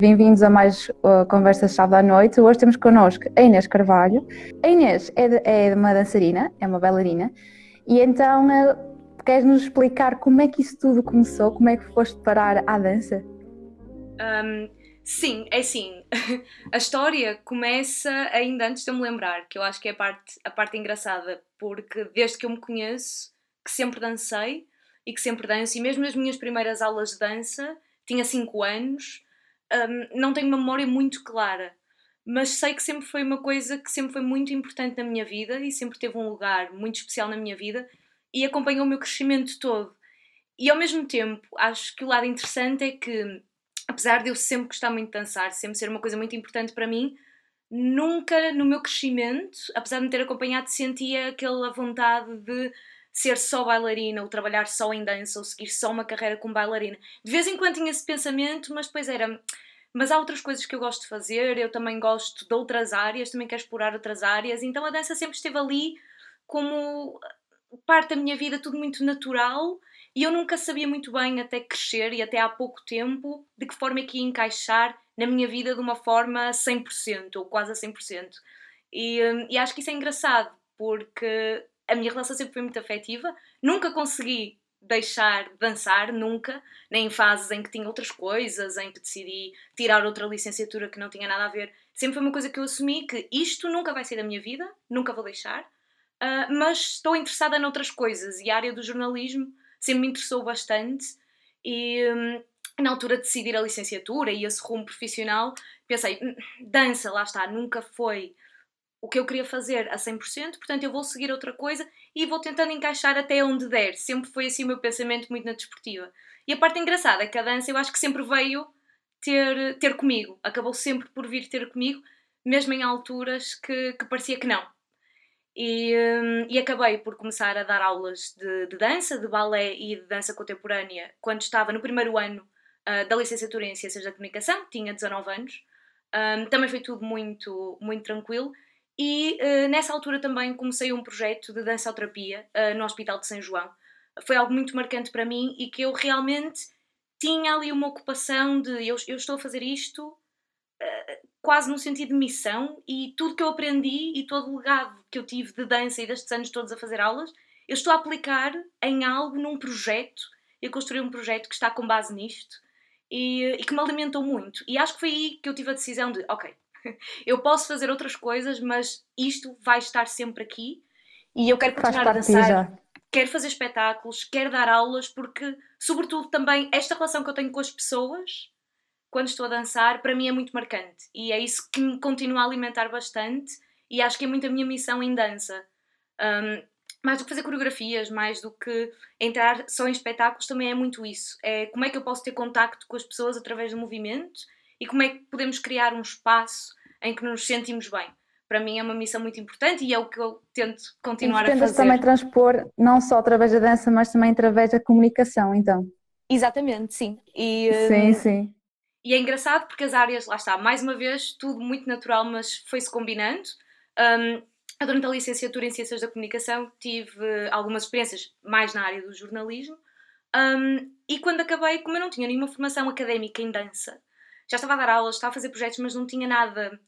Bem-vindos a mais uh, Conversas Chave da Noite. Hoje temos connosco a Inês Carvalho. A Inês é, de, é uma dançarina, é uma bailarina, e então uh, queres nos explicar como é que isso tudo começou? Como é que foste parar à dança? Um, sim, é assim. a história começa ainda antes de eu me lembrar, que eu acho que é a parte, a parte engraçada, porque desde que eu me conheço, que sempre dancei e que sempre danço, e mesmo nas minhas primeiras aulas de dança, tinha 5 anos um, não tenho uma memória muito clara, mas sei que sempre foi uma coisa que sempre foi muito importante na minha vida e sempre teve um lugar muito especial na minha vida e acompanhou o meu crescimento todo. E ao mesmo tempo, acho que o lado interessante é que, apesar de eu sempre gostar muito de dançar, sempre ser uma coisa muito importante para mim, nunca no meu crescimento, apesar de me ter acompanhado, sentia aquela vontade de ser só bailarina, ou trabalhar só em dança, ou seguir só uma carreira como bailarina. De vez em quando tinha esse pensamento, mas depois era. Mas há outras coisas que eu gosto de fazer, eu também gosto de outras áreas, também quero explorar outras áreas, então a dança sempre esteve ali como parte da minha vida, tudo muito natural, e eu nunca sabia muito bem, até crescer e até há pouco tempo, de que forma é que ia encaixar na minha vida de uma forma 100%, ou quase a 100%. E, e acho que isso é engraçado, porque a minha relação sempre foi muito afetiva, nunca consegui deixar de dançar, nunca, nem em fases em que tinha outras coisas, em que decidi tirar outra licenciatura que não tinha nada a ver. Sempre foi uma coisa que eu assumi que isto nunca vai ser da minha vida, nunca vou deixar, uh, mas estou interessada noutras coisas e a área do jornalismo sempre me interessou bastante e um, na altura de decidir a licenciatura e esse rumo profissional pensei, hum, dança, lá está, nunca foi o que eu queria fazer a 100%, portanto eu vou seguir outra coisa e vou tentando encaixar até onde der. Sempre foi assim o meu pensamento muito na desportiva. E a parte engraçada é que a dança eu acho que sempre veio ter, ter comigo, acabou sempre por vir ter comigo, mesmo em alturas que, que parecia que não. E, hum, e, acabei por começar a dar aulas de, de, dança, de balé e de dança contemporânea quando estava no primeiro ano uh, da licenciatura em Ciências da Comunicação, tinha 19 anos. Um, também foi tudo muito, muito tranquilo e uh, nessa altura também comecei um projeto de dançoterapia uh, no Hospital de São João. Foi algo muito marcante para mim e que eu realmente tinha ali uma ocupação de eu, eu estou a fazer isto uh, quase no sentido de missão e tudo que eu aprendi e todo o legado que eu tive de dança e destes anos todos a fazer aulas, eu estou a aplicar em algo, num projeto. Eu construí um projeto que está com base nisto e, e que me alimentou muito. E acho que foi aí que eu tive a decisão de, ok, eu posso fazer outras coisas, mas isto vai estar sempre aqui e eu quero continuar a dançar. Quero fazer espetáculos, quero dar aulas, porque, sobretudo, também esta relação que eu tenho com as pessoas quando estou a dançar, para mim é muito marcante e é isso que me continua a alimentar bastante. E acho que é muito a minha missão em dança. Um, mais do que fazer coreografias, mais do que entrar só em espetáculos, também é muito isso. É como é que eu posso ter contacto com as pessoas através do movimento e como é que podemos criar um espaço em que nos sentimos bem. Para mim é uma missão muito importante e é o que eu tento continuar a fazer. também transpor não só através da dança, mas também através da comunicação, então. Exatamente, sim. E, sim, hum, sim. E é engraçado porque as áreas, lá está, mais uma vez, tudo muito natural, mas foi-se combinando. Um, durante a licenciatura em Ciências da Comunicação tive algumas experiências mais na área do jornalismo um, e quando acabei, como eu não tinha nenhuma formação académica em dança, já estava a dar aulas, estava a fazer projetos, mas não tinha nada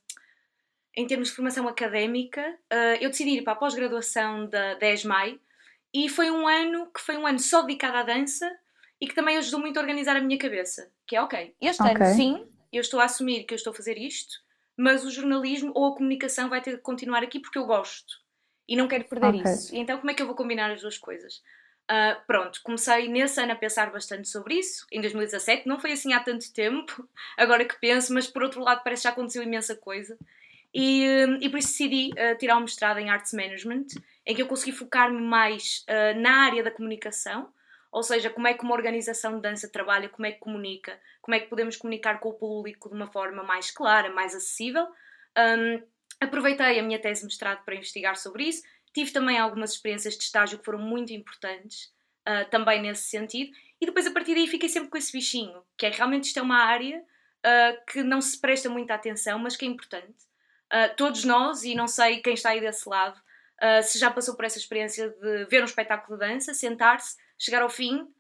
em termos de formação académica. Uh, eu decidi ir para a pós-graduação da, da ESMAI e foi um ano que foi um ano só dedicado à dança e que também ajudou muito a organizar a minha cabeça. Que é ok, este okay. ano sim, eu estou a assumir que eu estou a fazer isto, mas o jornalismo ou a comunicação vai ter que continuar aqui porque eu gosto e não quero perder okay. isso. E então como é que eu vou combinar as duas coisas? Uh, pronto, comecei nesse ano a pensar bastante sobre isso, em 2017, não foi assim há tanto tempo, agora que penso, mas por outro lado parece que já aconteceu imensa coisa. E, e por isso decidi uh, tirar um mestrado em Arts Management, em que eu consegui focar-me mais uh, na área da comunicação, ou seja, como é que uma organização de dança trabalha, como é que comunica, como é que podemos comunicar com o público de uma forma mais clara, mais acessível. Um, aproveitei a minha tese de mestrado para investigar sobre isso Tive também algumas experiências de estágio que foram muito importantes, uh, também nesse sentido, e depois a partir daí fiquei sempre com esse bichinho, que é realmente isto é uma área uh, que não se presta muita atenção, mas que é importante. Uh, todos nós, e não sei quem está aí desse lado, se já passou por essa experiência de ver um espetáculo de dança, sentar-se, chegar ao fim,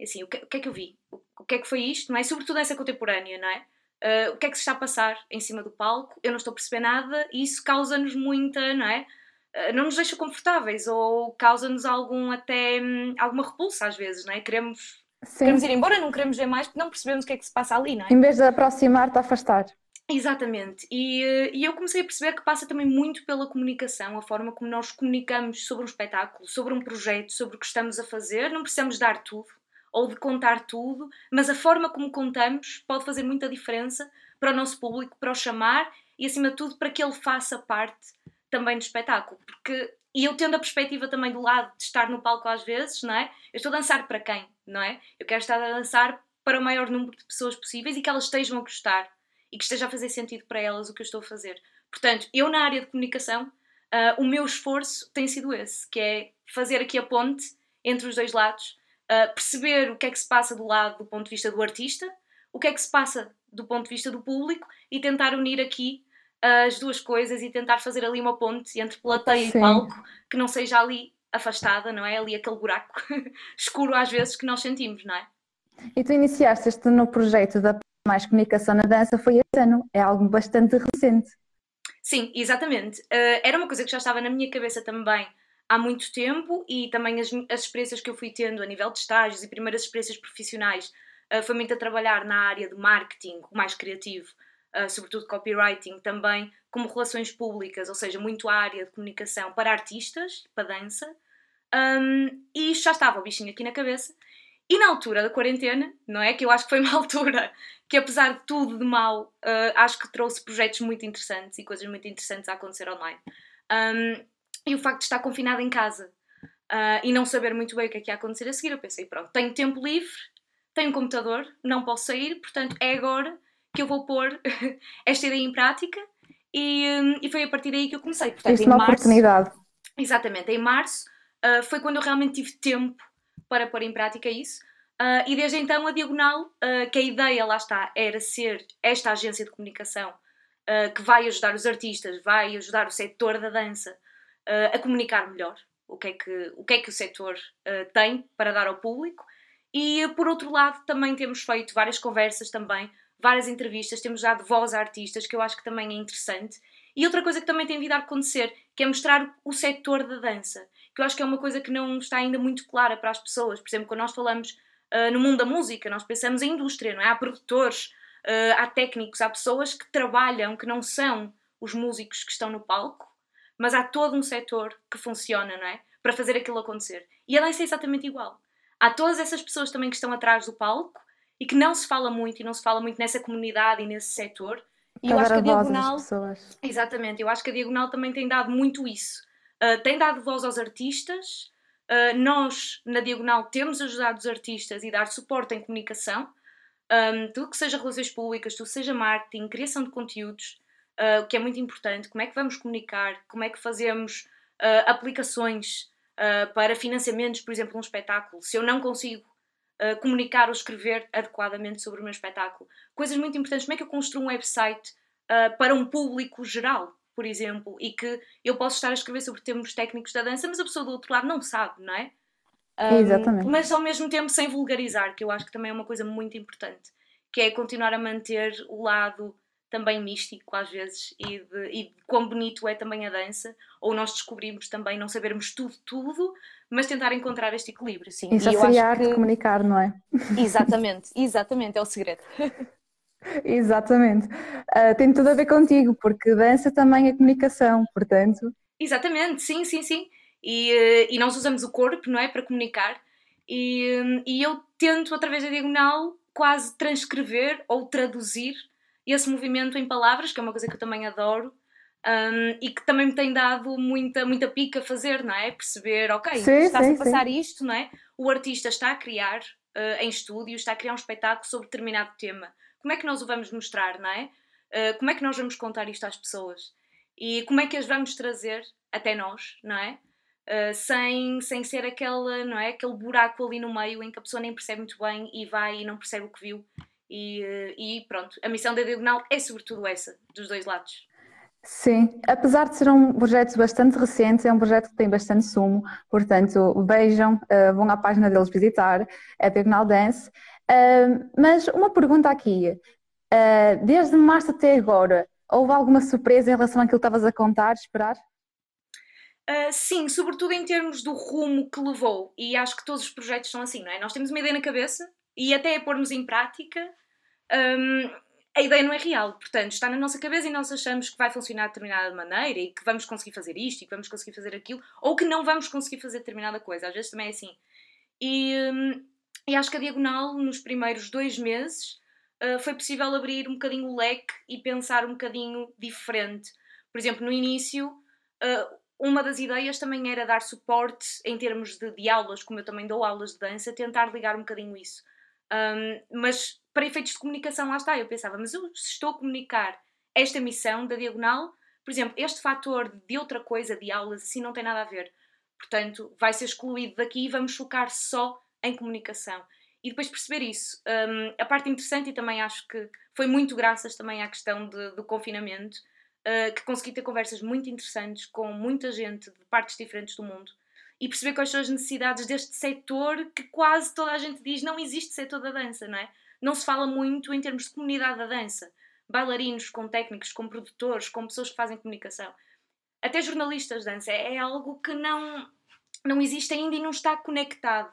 assim, o que, o que, é que eu vi? O, o que é que foi isto? Não é? Sobretudo essa contemporânea, não é? uh, o que é que se está a passar em cima do palco, eu não estou a perceber nada e isso causa-nos muita, não é? Uh, não nos deixa confortáveis ou causa-nos algum até hum, alguma repulsa às vezes, não é? Queremos, queremos ir embora, não queremos ver mais porque não percebemos o que é que se passa ali, não é? Em vez de aproximar, te afastar. Exatamente, e, eh, e eu comecei a perceber que passa também muito pela comunicação, a forma como nós comunicamos sobre um espetáculo, sobre um projeto, sobre o que estamos a fazer. Não precisamos dar tudo ou de contar tudo, mas a forma como contamos pode fazer muita diferença para o nosso público, para o chamar e, acima de tudo, para que ele faça parte também do espetáculo. Porque, e eu tendo a perspectiva também do lado de estar no palco às vezes, não é? Eu estou a dançar para quem, não é? Eu quero estar a dançar para o maior número de pessoas possíveis e que elas estejam a gostar e que esteja a fazer sentido para elas o que eu estou a fazer. Portanto, eu na área de comunicação, uh, o meu esforço tem sido esse, que é fazer aqui a ponte entre os dois lados, uh, perceber o que é que se passa do lado do ponto de vista do artista, o que é que se passa do ponto de vista do público e tentar unir aqui as duas coisas e tentar fazer ali uma ponte entre plateia Sim. e palco que não seja ali afastada, não é? Ali aquele buraco escuro às vezes que nós sentimos, não é? E tu iniciaste este no projeto da mais comunicação na dança foi este ano, é algo bastante recente. Sim, exatamente. Uh, era uma coisa que já estava na minha cabeça também há muito tempo e também as, as experiências que eu fui tendo a nível de estágios e primeiras experiências profissionais uh, foi muito a trabalhar na área de marketing, mais criativo, uh, sobretudo copywriting, também como relações públicas, ou seja, muito a área de comunicação para artistas, para dança. Um, e já estava o bichinho aqui na cabeça e na altura da quarentena, não é? Que eu acho que foi uma altura que, apesar de tudo de mal, uh, acho que trouxe projetos muito interessantes e coisas muito interessantes a acontecer online. Um, e o facto de estar confinada em casa uh, e não saber muito bem o que é que ia acontecer a seguir, eu pensei: pronto, tenho tempo livre, tenho um computador, não posso sair, portanto é agora que eu vou pôr esta ideia em prática. E, um, e foi a partir daí que eu comecei. Portanto, Isto é uma março, oportunidade. Exatamente, em março uh, foi quando eu realmente tive tempo para pôr em prática isso. Uh, e desde então a Diagonal, uh, que a ideia lá está, era ser esta agência de comunicação que vai ajudar os artistas, vai ajudar o setor da dança a comunicar melhor o que é que o, que é que o setor tem para dar ao público. E por outro lado, também temos feito várias conversas também, várias entrevistas, temos dado voz a artistas, que eu acho que também é interessante. E outra coisa que também tem vindo a acontecer, que é mostrar o setor da dança que eu acho que é uma coisa que não está ainda muito clara para as pessoas. Por exemplo, quando nós falamos uh, no mundo da música, nós pensamos em indústria, não é? Há produtores, uh, há técnicos, há pessoas que trabalham, que não são os músicos que estão no palco, mas há todo um setor que funciona, não é? Para fazer aquilo acontecer. E a dança é exatamente igual. Há todas essas pessoas também que estão atrás do palco e que não se fala muito e não se fala muito nessa comunidade e nesse setor. E eu acho que a Diagonal. Exatamente, eu acho que a Diagonal também tem dado muito isso. Uh, tem dado voz aos artistas. Uh, nós, na Diagonal, temos ajudado os artistas e dar suporte em comunicação. Um, tudo que seja relações públicas, tudo que seja marketing, criação de conteúdos, uh, o que é muito importante. Como é que vamos comunicar? Como é que fazemos aplicações para financiamentos, por exemplo, um espetáculo? Se eu não consigo comunicar ou escrever adequadamente sobre o meu espetáculo. Coisas muito importantes. Como é que eu construo um website para um público geral? por exemplo, e que eu posso estar a escrever sobre termos técnicos da dança, mas a pessoa do outro lado não sabe, não é? Um, Exatamente. Mas ao mesmo tempo sem vulgarizar, que eu acho que também é uma coisa muito importante, que é continuar a manter o lado também místico às vezes e de, e de quão bonito é também a dança, ou nós descobrimos também não sabermos tudo, tudo, mas tentar encontrar este equilíbrio, sim. Isso e seria arte que... de comunicar, não é? Exatamente, exatamente, é o segredo. Exatamente. Uh, tem tudo a ver contigo, porque dança também é comunicação, portanto. Exatamente, sim, sim, sim. E, e nós usamos o corpo, não é? Para comunicar. E, e eu tento, através da diagonal, quase transcrever ou traduzir esse movimento em palavras, que é uma coisa que eu também adoro. Um, e que também me tem dado muita, muita pica a fazer, não é? Perceber, ok, está-se a passar sim. isto, não é? O artista está a criar uh, em estúdio, está a criar um espetáculo sobre determinado tema como é que nós o vamos mostrar, não é? Uh, como é que nós vamos contar isto às pessoas? E como é que as vamos trazer até nós, não é? Uh, sem, sem ser aquele, não é? aquele buraco ali no meio em que a pessoa nem percebe muito bem e vai e não percebe o que viu. E, uh, e pronto, a missão da Diagonal é sobretudo essa, dos dois lados. Sim, apesar de ser um projeto bastante recente, é um projeto que tem bastante sumo, portanto vejam, uh, vão à página deles visitar, é Diagonal Dance. Mas uma pergunta aqui: Uh, desde março até agora, houve alguma surpresa em relação àquilo que estavas a contar, esperar? Uh, sim, sobretudo em termos do rumo que levou, e acho que todos os projetos são assim, não é? Nós temos uma ideia na cabeça e até a pormos em prática, um, a ideia não é real, portanto, está na nossa cabeça e nós achamos que vai funcionar de determinada maneira e que vamos conseguir fazer isto e que vamos conseguir fazer aquilo, ou que não vamos conseguir fazer determinada coisa, às vezes também é assim. E, um, e acho que a Diagonal, nos primeiros dois meses, uh, foi possível abrir um bocadinho o leque e pensar um bocadinho diferente. Por exemplo, no início. Uh, uma das ideias também era dar suporte em termos de, de, aulas, como eu também dou aulas de dança, tentar ligar um bocadinho isso. Um, mas para efeitos de comunicação, lá está, eu pensava, mas eu estou a comunicar esta missão da diagonal, por exemplo, este fator de outra coisa, de aulas, assim não tem nada a ver. Portanto, vai ser excluído daqui e vamos focar só em comunicação. E depois perceber isso. Um, a parte interessante, e também acho que foi muito graças também à questão de, do confinamento, uh, que consegui ter conversas muito interessantes com muita gente de partes diferentes do mundo e perceber quais são as necessidades deste setor que quase toda a gente diz não existe setor da dança, não é? Não se fala muito em termos de comunidade da dança. Bailarinos, com técnicos, com produtores, com pessoas que fazem comunicação. Até jornalistas de dança. É, é algo que não, não existe ainda e não está conectado.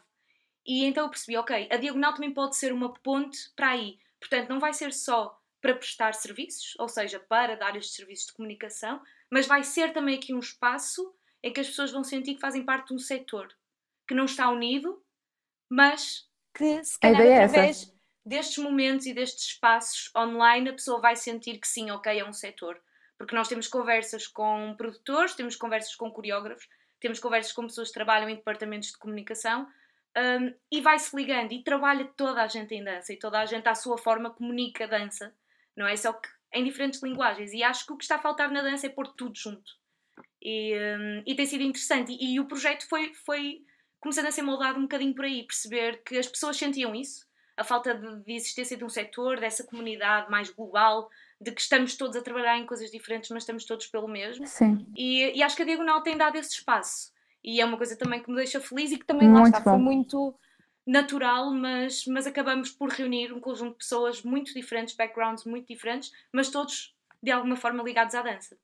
E então eu percebi, ok, a diagonal também pode ser uma ponte para aí. Portanto, não vai ser só para prestar serviços, ou seja, para dar estes serviços de comunicação, mas vai ser também aqui um espaço em que as pessoas vão sentir que fazem parte de um setor que não está unido, mas que se calhar é através essa. destes momentos e destes espaços online a pessoa vai sentir que sim, ok, é um setor. Porque nós temos conversas com produtores, temos conversas com coreógrafos, temos conversas com pessoas que trabalham em departamentos de comunicação um, e vai-se ligando e trabalha toda a gente em dança e toda a gente à sua forma comunica a dança não é? Só que em diferentes linguagens. E acho que o que está a faltar na dança é pôr tudo junto. E, um, e tem sido interessante. E, e, o projeto foi, foi começando a ser moldado um bocadinho por aí, perceber que as pessoas sentiam isso, a falta de, de existência de um setor, dessa comunidade mais global, de que estamos todos a trabalhar em coisas diferentes, mas estamos todos pelo mesmo. Sim. E, e acho que a Diagonal tem dado esse espaço. E é uma coisa também que me deixa feliz e que também muito lá está, bom. foi muito natural, mas, mas acabamos por reunir um conjunto de pessoas muito diferentes, backgrounds muito diferentes, mas todos de alguma forma ligados à dança.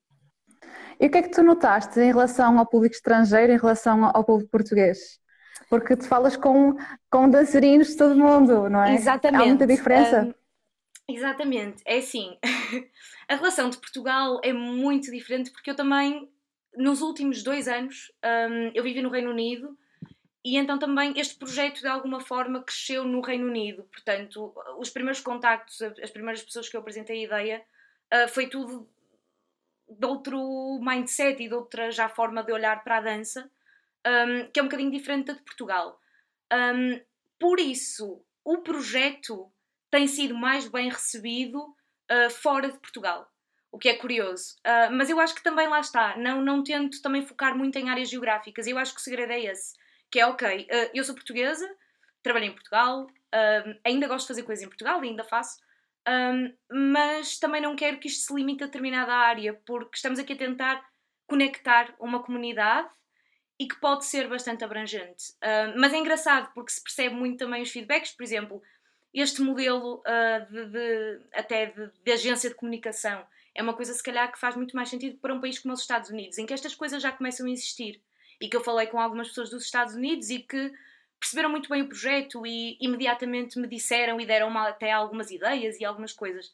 E o que é que tu notaste em relação ao público estrangeiro, em relação ao público português? Porque tu falas com, com dançarinos de todo mundo, não é? Exatamente. Há muita diferença. Um, exatamente. É assim, a relação de Portugal é muito diferente porque eu também, nos últimos dois anos, um, eu vivi no Reino Unido e então também este projeto de alguma forma cresceu no Reino Unido. Portanto, os primeiros contactos, as primeiras pessoas que eu apresentei a ideia, uh, foi tudo de outro mindset e de outra já forma de olhar para a dança, um, que é um bocadinho diferente da de Portugal. Um, por isso, o projeto tem sido mais bem recebido uh, fora de Portugal, o que é curioso. Uh, mas eu acho que também lá está, não, não tento também focar muito em áreas geográficas, eu acho que o segredo é esse que é ok, uh, eu sou portuguesa, trabalhei em Portugal, uh, ainda gosto de fazer coisas em Portugal ainda faço, um, mas também não quero que isto se limite a determinada área, porque estamos aqui a tentar conectar uma comunidade e que pode ser bastante abrangente. Mas é engraçado porque se percebe muito também os feedbacks, por exemplo, este modelo uh, de, de, até de, de, agência de comunicação é uma coisa se calhar que faz muito mais sentido para um país como os Estados Unidos, em que estas coisas já começam a existir e que eu falei com algumas pessoas dos Estados Unidos e que perceberam muito bem o projeto e imediatamente me disseram e deram até algumas ideias e algumas coisas.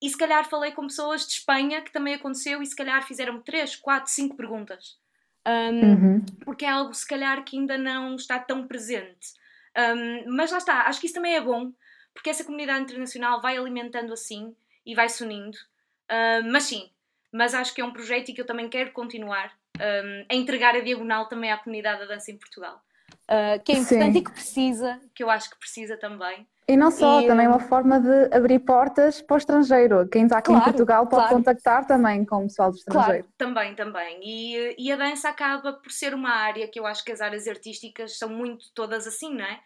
E se calhar falei com pessoas de Espanha que também aconteceu e se calhar fizeram-me 3, 4, 5 perguntas. Um, uhum. Porque é algo se calhar que ainda não está tão presente. Um, mas lá está, acho que isso também é bom, porque essa comunidade internacional vai alimentando assim e vai se unindo. Uh, mas sim, mas acho que é um projeto e que eu também quero continuar um, a entregar a diagonal também à comunidade da dança em Portugal. Uh, que é importante Sim. e que precisa, que eu acho que precisa também. E não só, e, também é uma forma de abrir portas para o estrangeiro. Quem está aqui claro, em Portugal pode claro. contactar também com o pessoal do estrangeiro. Claro, também, também. E, e a dança acaba por ser uma área que eu acho que as áreas artísticas são muito todas assim, não é?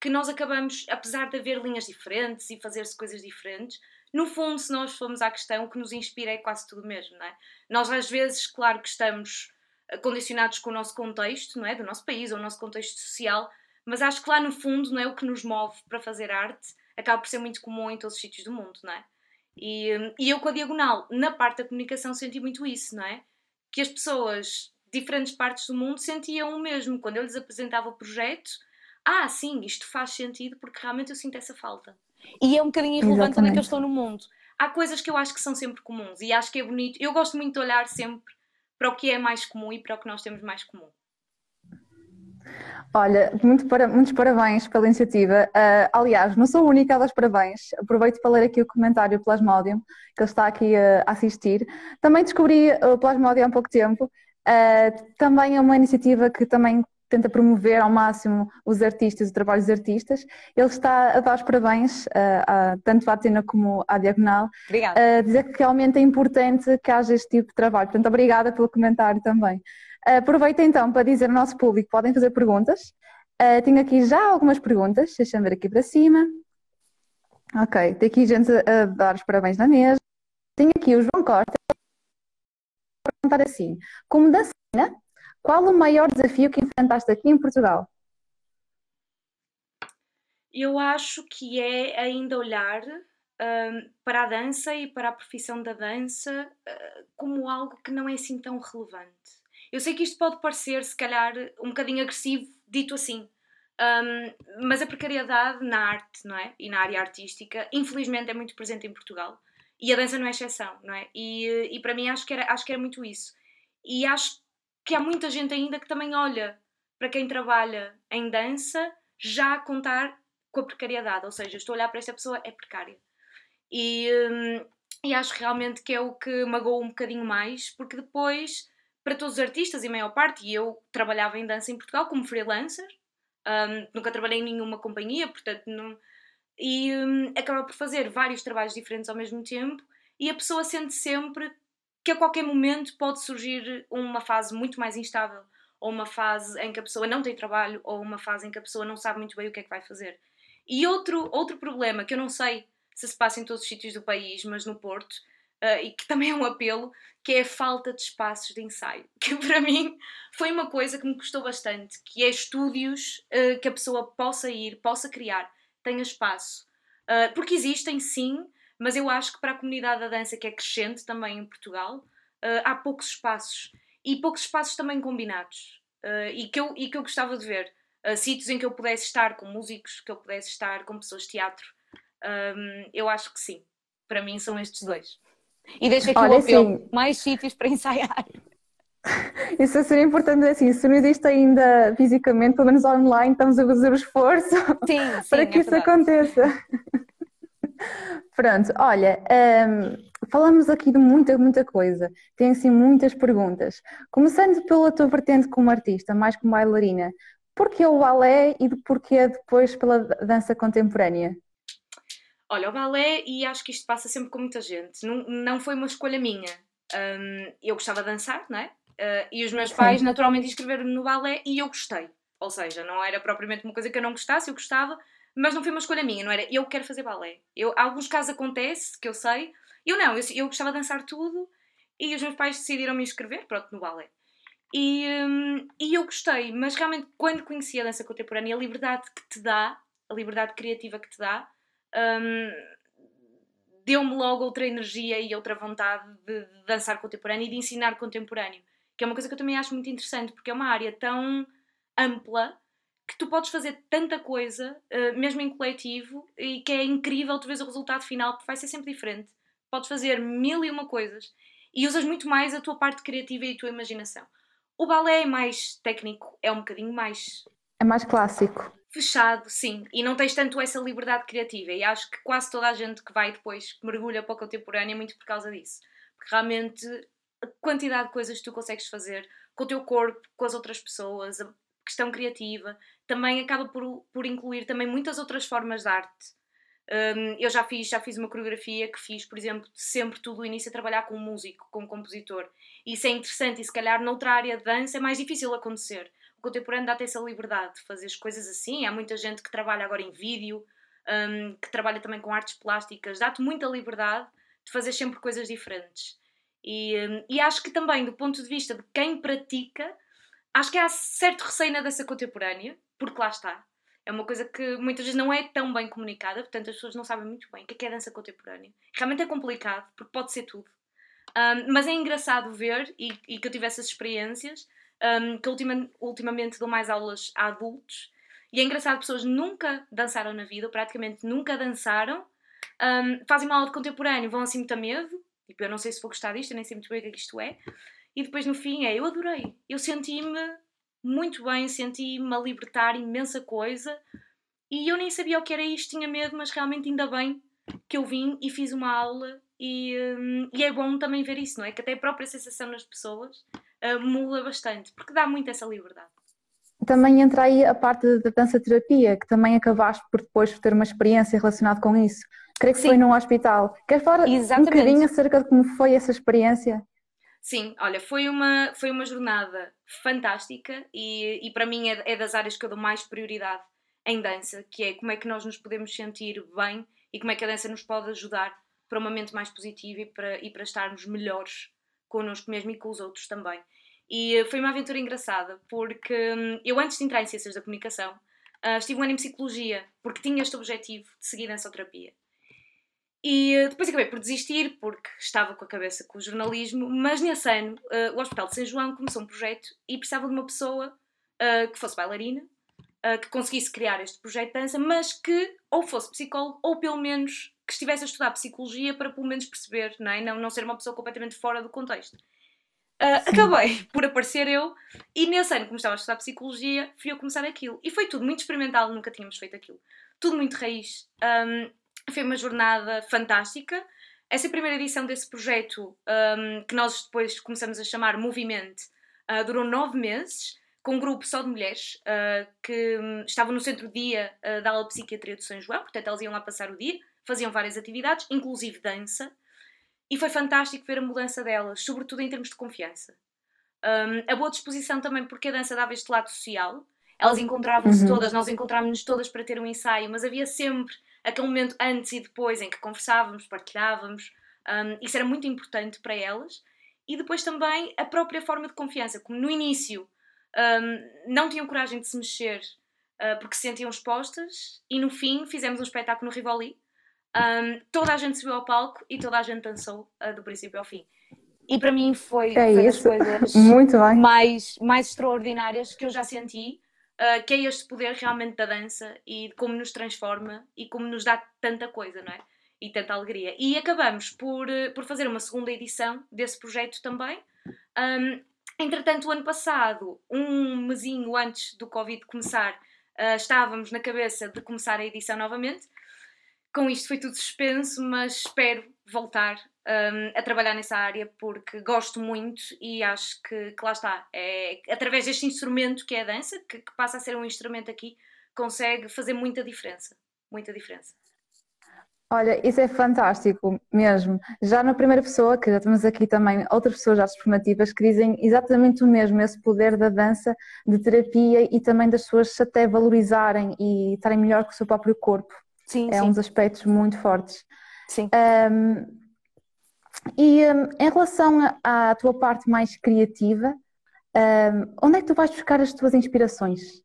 Que nós acabamos, apesar de haver linhas diferentes e fazer-se coisas diferentes, no fundo, se nós formos à questão, o que nos inspira é quase tudo mesmo, não é? Nós às vezes, claro que estamos condicionados com o nosso contexto, não é? Do nosso país ou o nosso contexto social, mas acho que lá no fundo, não é? O que nos move para fazer arte acaba por ser muito comum em todos os sítios do mundo, não é? E, e eu com a Diagonal, na parte da comunicação, senti muito isso, não é? Que as pessoas, diferentes partes do mundo, sentiam o mesmo. Quando eu lhes apresentava o projeto, ah, sim, isto faz sentido porque realmente eu sinto essa falta. E é um bocadinho irrelevante onde é que eu estou no mundo. Há coisas que eu acho que são sempre comuns e acho que é bonito. Eu gosto muito de olhar sempre para o que é mais comum e para o que nós temos mais comum. Olha, muito para, muitos parabéns pela iniciativa. Uh, aliás, não sou a única a dar parabéns. Aproveito para ler aqui o comentário Plasmodium, que ele está aqui a assistir. Também descobri o Plasmodium há pouco tempo. Uh, também é uma iniciativa que também tenta promover ao máximo os artistas, o trabalho dos artistas. Ele está a dar os parabéns, uh, tanto à Atena como à Diagonal. Obrigada. Dizer que realmente é importante que haja este tipo de trabalho. Portanto, obrigada pelo comentário também. Aproveito então para dizer ao nosso público podem fazer perguntas. Uh, tenho aqui já algumas perguntas, deixa-me ver aqui para cima. Ok, tem aqui gente a, a dar os parabéns na mesa. Tenho aqui o João Costa perguntar assim: como dançarina, qual o maior desafio que enfrentaste aqui em Portugal? Eu acho que é ainda olhar um, para a dança e para a profissão da dança uh, como algo que não é assim tão relevante. Eu sei que isto pode parecer, se calhar, um bocadinho agressivo, dito assim, um, mas a precariedade na arte, não é? E na área artística, infelizmente, é muito presente em Portugal. E a dança não é exceção, não é? E, e para mim acho que, era, acho que era muito isso. E acho que há muita gente ainda que também olha para quem trabalha em dança já a contar com a precariedade. Ou seja, estou a olhar para esta pessoa, é precária. E, um, e acho realmente que é o que magoa um bocadinho mais, porque depois para todos os artistas, e maior parte, e eu trabalhava em dança em Portugal como freelancer, um, nunca trabalhei em nenhuma companhia, portanto, não, e um, acaba por fazer vários trabalhos diferentes ao mesmo tempo, e a pessoa sente sempre que a qualquer momento pode surgir uma fase muito mais instável, ou uma fase em que a pessoa não tem trabalho, ou uma fase em que a pessoa não sabe muito bem o que é que vai fazer. E outro, outro problema que eu não sei se se passa em todos os sítios do país, mas no Porto, uh, e que também é um apelo, que é a falta de espaços de ensaio, que para mim foi uma coisa que me custou bastante, que é estúdios uh, que a pessoa possa ir, possa criar, tenha espaço. Uh, porque existem sim, mas eu acho que para a comunidade da dança, que é crescente também em Portugal, há poucos espaços. E poucos espaços também combinados. e, que eu, e que eu gostava de ver. sítios em que eu pudesse estar com músicos, que eu pudesse estar com pessoas de teatro. Um, eu acho que sim. Para mim são estes dois. E deixa aqui Olha, o apelo, assim, mais sítios para ensaiar. Isso seria importante, assim, se não existe ainda fisicamente, pelo menos online, estamos a fazer o esforço sim, sim, para que é isso verdade. aconteça. Pronto, olha, um, falamos aqui de muita, muita coisa. Tem assim muitas perguntas. Começando pela tua vertente como artista, mais como bailarina, porquê o balé e porquê depois pela dança contemporânea? Olha, o balé, e acho que isto passa sempre com muita gente, não, não foi uma escolha minha. Um, eu gostava de dançar, não é? Uh, e os meus pais naturalmente inscreveram-me no balé e eu gostei. Ou seja, não era propriamente uma coisa que eu não gostasse, eu gostava, mas não foi uma escolha minha, não era eu quero fazer balé. Eu, alguns casos acontece, que eu sei, eu não, eu, eu gostava de dançar tudo e os meus pais decidiram me inscrever, pronto, no balé. E, um, e eu gostei, mas realmente quando conheci a dança contemporânea, a liberdade que te dá, a liberdade criativa que te dá, um, deu-me logo outra energia e outra vontade de, de dançar contemporâneo e de ensinar contemporâneo, que é uma coisa que eu também acho muito interessante, porque é uma área tão ampla que tu podes fazer tanta coisa, uh, mesmo em coletivo, e que é incrível tu vês o resultado final, porque vai ser sempre diferente. Podes fazer mil e uma coisas e usas muito mais a tua parte criativa e a tua imaginação. O balé é mais técnico, é um bocadinho mais. É mais clássico fechado, sim, e não tens tanto essa liberdade criativa. E acho que quase toda a gente que vai depois mergulha para o contemporâneo é muito por causa disso. Porque realmente a quantidade de coisas que tu consegues fazer com o teu corpo, com as outras pessoas, questão criativa, também acaba por, por incluir também muitas outras formas de arte. Um, eu já fiz, já fiz uma coreografia que fiz, por exemplo, sempre tudo o início a trabalhar com músico, com compositor. Isso é interessante e se calhar noutra área de dança é mais difícil acontecer contemporâneo dá-te essa liberdade de fazer as coisas assim. Há muita gente que trabalha agora em vídeo, um, que trabalha também com artes plásticas, dá-te muita liberdade de fazer sempre coisas diferentes. E, um, e acho que também, do ponto de vista de quem pratica, acho que há certo receio na dança contemporânea, porque lá está. É uma coisa que muitas vezes não é tão bem comunicada, portanto as pessoas não sabem muito bem o que é, é dança contemporânea. Realmente é complicado, porque pode ser tudo. Um, mas é engraçado ver, e, e, que eu tive essas experiências, um, que ultima, ultimamente dou mais aulas a adultos, e é engraçado, pessoas nunca dançaram na vida, praticamente nunca dançaram, um, fazem uma aula de contemporâneo, vão assim muito a medo, tipo, eu não sei se vou gostar disto, eu nem sei muito bem o que, é que isto é, e depois no fim é, eu adorei, eu senti-me muito bem, senti-me a libertar imensa coisa, e eu nem sabia o que era isto, tinha medo, mas realmente ainda bem que eu vim e fiz uma aula e, um, e, é bom também ver isso, não é? Que até a própria sensação nas pessoas uh, muda bastante, porque dá muito essa liberdade. Também entra aí a parte da dança-terapia, que também acabaste por depois ter uma experiência relacionada com isso. Creio que Sim. foi num hospital. Queres falar Exatamente. um bocadinho acerca de como foi essa experiência? Sim, olha, foi uma, foi uma jornada fantástica e, e para mim é, é das áreas que eu dou mais prioridade em dança, que é como é que nós nos podemos sentir bem e como é que a dança nos pode ajudar para uma mente mais positiva e para, e para estarmos melhores connosco mesmo e com os outros também. E eh, foi uma aventura engraçada, porque hum, eu antes de entrar em Ciências da Comunicação, uh, estive um ano em Psicologia, porque tinha este objetivo de seguir dançoterapia. E uh, depois acabei por desistir, porque estava com a cabeça com o jornalismo, mas nesse ano uh, o Hospital de São João começou um projeto e precisava de uma pessoa que fosse bailarina, que conseguisse criar este projeto de dança, mas que ou fosse psicólogo ou pelo menos que estivesse a estudar psicologia para pelo menos perceber, não, é? não, não ser uma pessoa completamente fora do contexto. Uh, acabei por aparecer eu, e nesse ano, como estava a estudar psicologia, fui eu começar aquilo. E foi tudo muito experimental, nunca tínhamos feito aquilo. Tudo muito raiz. Um, foi uma jornada fantástica. Essa primeira edição desse projeto, um, que nós depois começamos a chamar Movimento, uh, durou nove meses, com um grupo só de mulheres uh, que um, estavam no centro-dia uh, da aula de psiquiatria de São João, portanto elas iam lá passar o dia, faziam várias atividades, inclusive dança. E foi fantástico ver a mudança delas, sobretudo em termos de confiança. Um, a boa disposição também, porque a dança dava este lado social. Elas encontravam-se uhum. todas, nós encontrávamos-nos todas para ter um ensaio, mas havia sempre aquele momento antes e depois em que conversávamos, partilhávamos. Um, isso era muito importante para elas. E depois também a própria forma de confiança, como no início um, não tinham coragem de se mexer uh, porque se sentiam expostas, e no fim fizemos um espetáculo no Rivoli um, toda a gente subiu ao palco e toda a gente dançou uh, do princípio ao fim. E para mim foi, é foi das coisas. Mais, mais extraordinárias que eu já senti, uh, que é este poder realmente da dança e como nos transforma e como nos dá tanta coisa, não é? E tanta alegria. E acabamos por, uh, por fazer uma segunda edição desse projeto também. Um, entretanto, o ano passado, um mesinho antes do Covid começar, uh, estávamos na cabeça de começar a edição novamente com isto foi tudo suspenso, mas espero voltar um, a trabalhar nessa área porque gosto muito e acho que, que lá está. É, através deste instrumento que é a dança, que, que, passa a ser um instrumento aqui, consegue fazer muita diferença. Muita diferença. Olha, isso é fantástico mesmo. Já na primeira pessoa, que já temos aqui também outras pessoas já formativas que dizem exatamente o mesmo, esse poder da dança, de terapia e também das pessoas até valorizarem e estarem melhor com o seu próprio corpo. Sim, é sim. um dos aspectos muito fortes. Sim. Um, e um, em relação à tua parte mais criativa, um, onde é que tu vais buscar as tuas inspirações?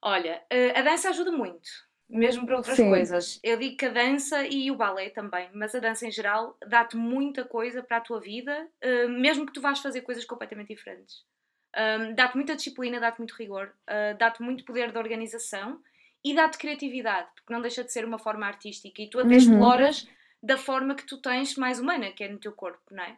Olha, eh, a dança ajuda muito, mesmo para outras Sim. coisas. Eu digo que a dança e o balé também, mas a dança em geral dá-te muita coisa para a tua vida, eh, mesmo que tu vás fazer coisas completamente diferentes. dá-te muita disciplina, dá-te muito rigor, eh, dá-te muito poder de organização e dá-te criatividade, porque não deixa de ser uma forma artística e tu até uhum. exploras da forma que tu tens mais humana, que é no teu corpo, não é?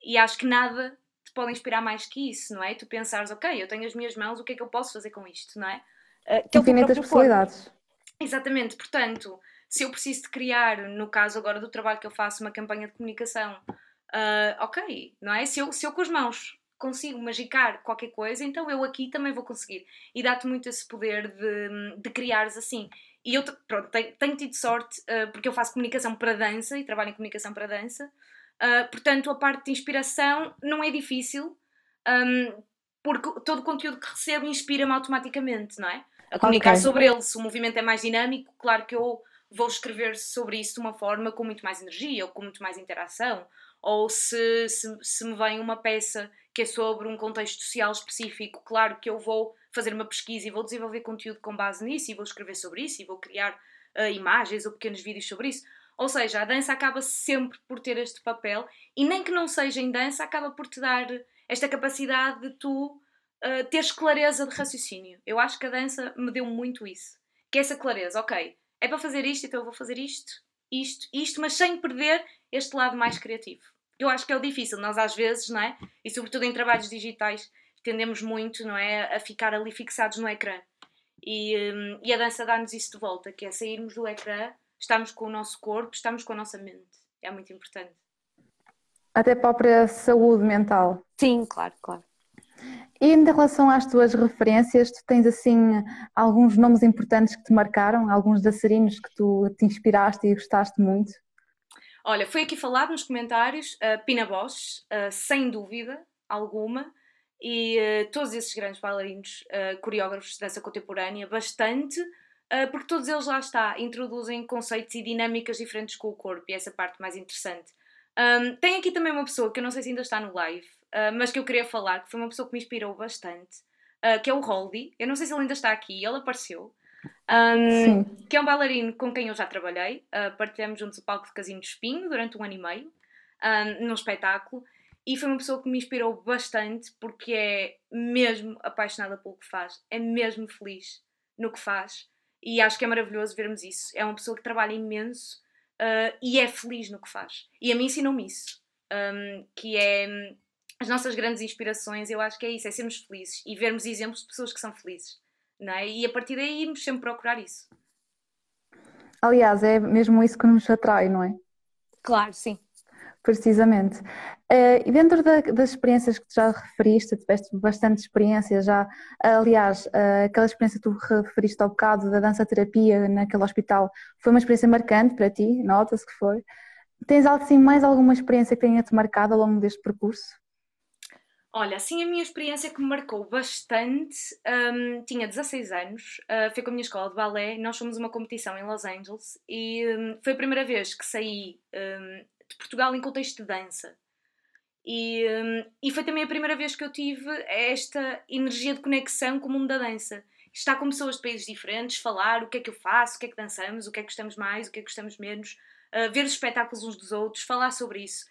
E acho que nada te pode inspirar mais que isso, não é? Tu pensares, ok, eu tenho as minhas mãos, o que é que eu posso fazer com isto, não é? Uh, que Infinitas possibilidades. Corpo. Exatamente, portanto, se eu preciso de criar, no caso agora do trabalho que eu faço, uma campanha de comunicação, uh, ok, não é? Se eu, se eu com as mãos consigo magicar qualquer coisa, então eu aqui também vou conseguir. E dá-te muito esse poder de, de criares assim. E eu, pronto, tenho, tenho tido sorte, uh, porque eu faço comunicação para dança e trabalho em comunicação para dança. Uh, portanto, a parte de inspiração não é difícil, um, porque todo o conteúdo que recebo inspira-me automaticamente, não é? A comunicar okay. sobre ele. Se o movimento é mais dinâmico, claro que eu vou escrever sobre isso de uma forma com muito mais energia ou com muito mais interação. Ou se, se, se me vem uma peça que é sobre um contexto social específico, claro que eu vou fazer uma pesquisa e vou desenvolver conteúdo com base nisso e vou escrever sobre isso e vou criar uh, imagens ou pequenos vídeos sobre isso. Ou seja, a dança acaba sempre por ter este papel e nem que não seja em dança, acaba por te dar esta capacidade de tu uh, teres clareza de raciocínio. Eu acho que a dança me deu muito isso. Que é essa clareza, ok, é para fazer isto, então eu vou fazer isto, isto, isto, mas sem perder este lado mais criativo. Eu acho que é o difícil, nós às vezes, não é? E sobretudo em trabalhos digitais, tendemos muito, não é? A ficar ali fixados no ecrã. E, um, e a dança dá-nos isso de volta, que é sairmos do ecrã estamos com o nosso corpo, estamos com a nossa mente. É muito importante. Até para a própria saúde mental. Sim, claro, claro. E em relação às tuas referências, tu tens assim alguns nomes importantes que te marcaram, alguns dançarinos que tu te inspiraste e gostaste muito? Olha, foi aqui falado nos comentários, uh, Pina Bosch, uh, sem dúvida alguma, e uh, todos esses grandes bailarinos, uh, coreógrafos de dança contemporânea, bastante ah, porque todos eles lá está, introduzem conceitos e dinâmicas diferentes com o corpo e essa parte mais interessante. Um, tem aqui também uma pessoa que eu não sei se ainda está no live, uh, mas que eu queria falar, que foi uma pessoa que me inspirou bastante, uh, que é o Holdy. Eu não sei se ele ainda está aqui, ele apareceu. Um, que é um bailarino com quem eu já trabalhei. Uh, partilhamos juntos o palco de Casino de Espinho durante um ano e meio, um, num espetáculo. E foi uma pessoa que me inspirou bastante porque é mesmo apaixonada pelo que faz, é mesmo feliz no que faz. E acho que é maravilhoso vermos isso. É uma pessoa que trabalha imenso uh, e é feliz no que faz. E a mim ensinou-me isso. Um, que é as nossas grandes inspirações, eu acho que é isso, é sermos felizes e vermos exemplos de pessoas que são felizes. Não é? E a partir daí irmos sempre procurar isso. Aliás, é mesmo isso que nos atrai, não é? Claro, sim. Precisamente. Uh, e dentro da, das experiências que tu já referiste, tiveste bastante experiência já, aliás, uh, aquela experiência que tu referiste ao bocado da dança-terapia naquele hospital, foi uma experiência marcante para ti, nota-se que foi. Tens assim, mais alguma experiência que tenha-te marcado ao longo deste percurso? Olha, assim a minha experiência que me marcou bastante, um, tinha 16 anos, uh, foi com a minha escola de balé, nós fomos uma competição em Los Angeles e um, foi a primeira vez que saí um, de Portugal em contexto de dança. E, um, e foi também a primeira vez que eu tive esta energia de conexão com o mundo da dança. Estar com pessoas de países diferentes, falar o que é que eu faço, o que é que dançamos, o que é que gostamos mais, o que é que gostamos menos, uh, ver os espetáculos uns dos outros, falar sobre isso.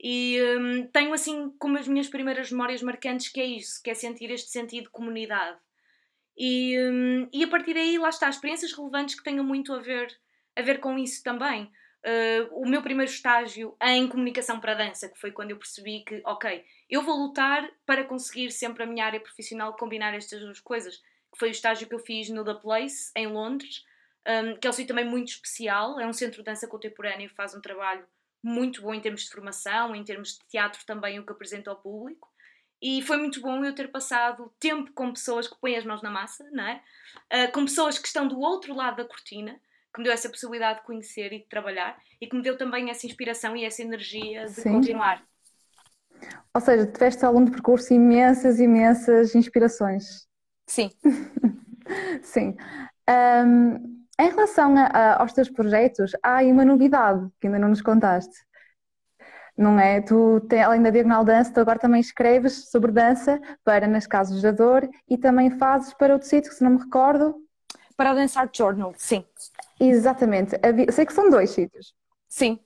E um, tenho assim como as minhas primeiras memórias marcantes que é isso, que é sentir este sentido de comunidade. E, um, e a partir daí, lá está, experiências relevantes que tenham muito a ver, a ver com isso também uh, o meu primeiro estágio em comunicação para dança, que foi quando eu percebi que, ok, eu vou lutar para conseguir sempre a minha área profissional combinar estas duas coisas, que foi o estágio que eu fiz no The Place, em Londres, um, que é um sítio também muito especial, é um centro de dança contemporânea e faz um trabalho muito bom em termos de formação, em termos de teatro também, o que apresenta ao público. E foi muito bom eu ter passado tempo com pessoas que põem as mãos na massa, não é? Uh, com pessoas que estão do outro lado da cortina, que me deu essa possibilidade de conhecer e de trabalhar e que me deu também essa inspiração e essa energia de Sim. continuar. Ou seja, tiveste ao longo do percurso imensas, imensas inspirações. Sim. Sim. Um, em relação a, a, aos teus projetos, há aí uma novidade que ainda não nos contaste. Não é? Tu, tem, além da Diagonal Dança, tu agora também escreves sobre dança para Nas Casas da Dor e também fazes para outro sítio que, se não me recordo, para o Dance Art Journal, sim. Exatamente. Sei que são dois sítios. Sim.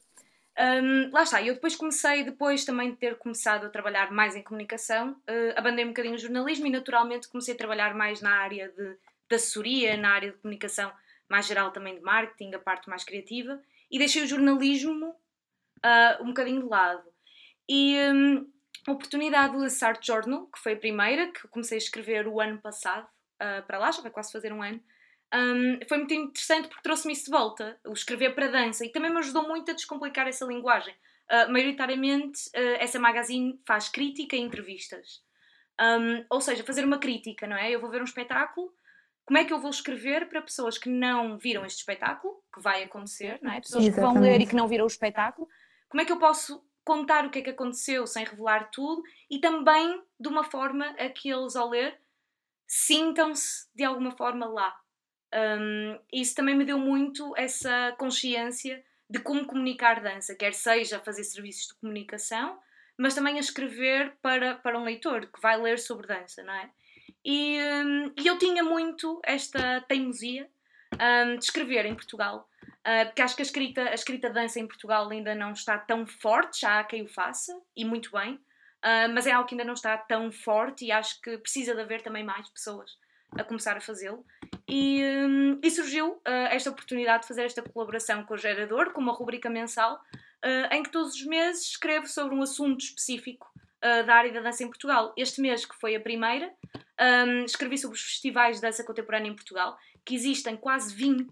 Um, lá está, eu depois comecei, depois também de ter começado a trabalhar mais em comunicação, uh, abandei um bocadinho o jornalismo e naturalmente comecei a trabalhar mais na área de, de assessoria, na área de comunicação mais geral também de marketing, a parte mais criativa, e deixei o jornalismo uh, um bocadinho de lado. E um, a oportunidade do The Art Journal, que foi a primeira, que comecei a escrever o ano passado, uh, para lá, já vai quase fazer um ano, um, foi muito interessante porque trouxe-me isso de volta, o escrever para dança, e também me ajudou muito a descomplicar essa linguagem. Uh, maioritariamente, uh, essa magazine faz crítica e entrevistas. Um, ou seja, fazer uma crítica, não é? Eu vou ver um espetáculo, como é que eu vou escrever para pessoas que não viram este espetáculo, que vai acontecer, não é? Pessoas Exatamente. que vão ler e que não viram o espetáculo, como é que eu posso contar o que é que aconteceu sem revelar tudo e também de uma forma a que eles, ao ler, sintam-se de alguma forma lá, um, isso também me deu muito essa consciência de como comunicar dança, quer seja fazer serviços de comunicação, mas também a escrever para, para um leitor que vai ler sobre dança, não é? E, um, e eu tinha muito esta teimosia um, de escrever em Portugal, uh, porque acho que a escrita, a escrita dança em Portugal ainda não está tão forte, já há quem o faça, e muito bem, uh, mas é algo que ainda não está tão forte e acho que precisa de haver também mais pessoas a começar a fazê-lo. E, um, e surgiu uh, esta oportunidade de fazer esta colaboração com o Gerador, com uma rubrica mensal, em que todos os meses escrevo sobre um assunto específico uh, da área da dança em Portugal. Este mês, que foi a primeira, um, escrevi sobre os festivais de dança contemporânea em Portugal, que existem quase 20,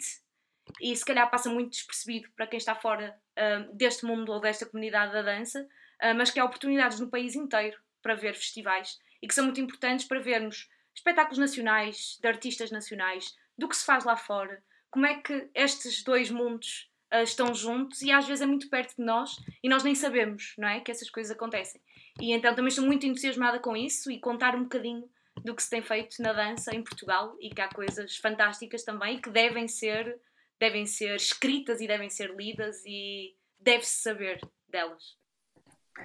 e se calhar passa muito despercebido para quem está fora uh, deste mundo ou desta comunidade da dança, uh, mas que há oportunidades no país inteiro para ver festivais e que são muito importantes para vermos espetáculos nacionais, de artistas nacionais, do que se faz lá fora, como é que estes dois mundos uh, estão juntos e às vezes é muito perto de nós e nós nem sabemos, não é? Que essas coisas acontecem. E então também estou muito entusiasmada com isso e contar um bocadinho do que se tem feito na dança em Portugal e que há coisas fantásticas também que devem ser, devem ser escritas e devem ser lidas e deve-se saber delas.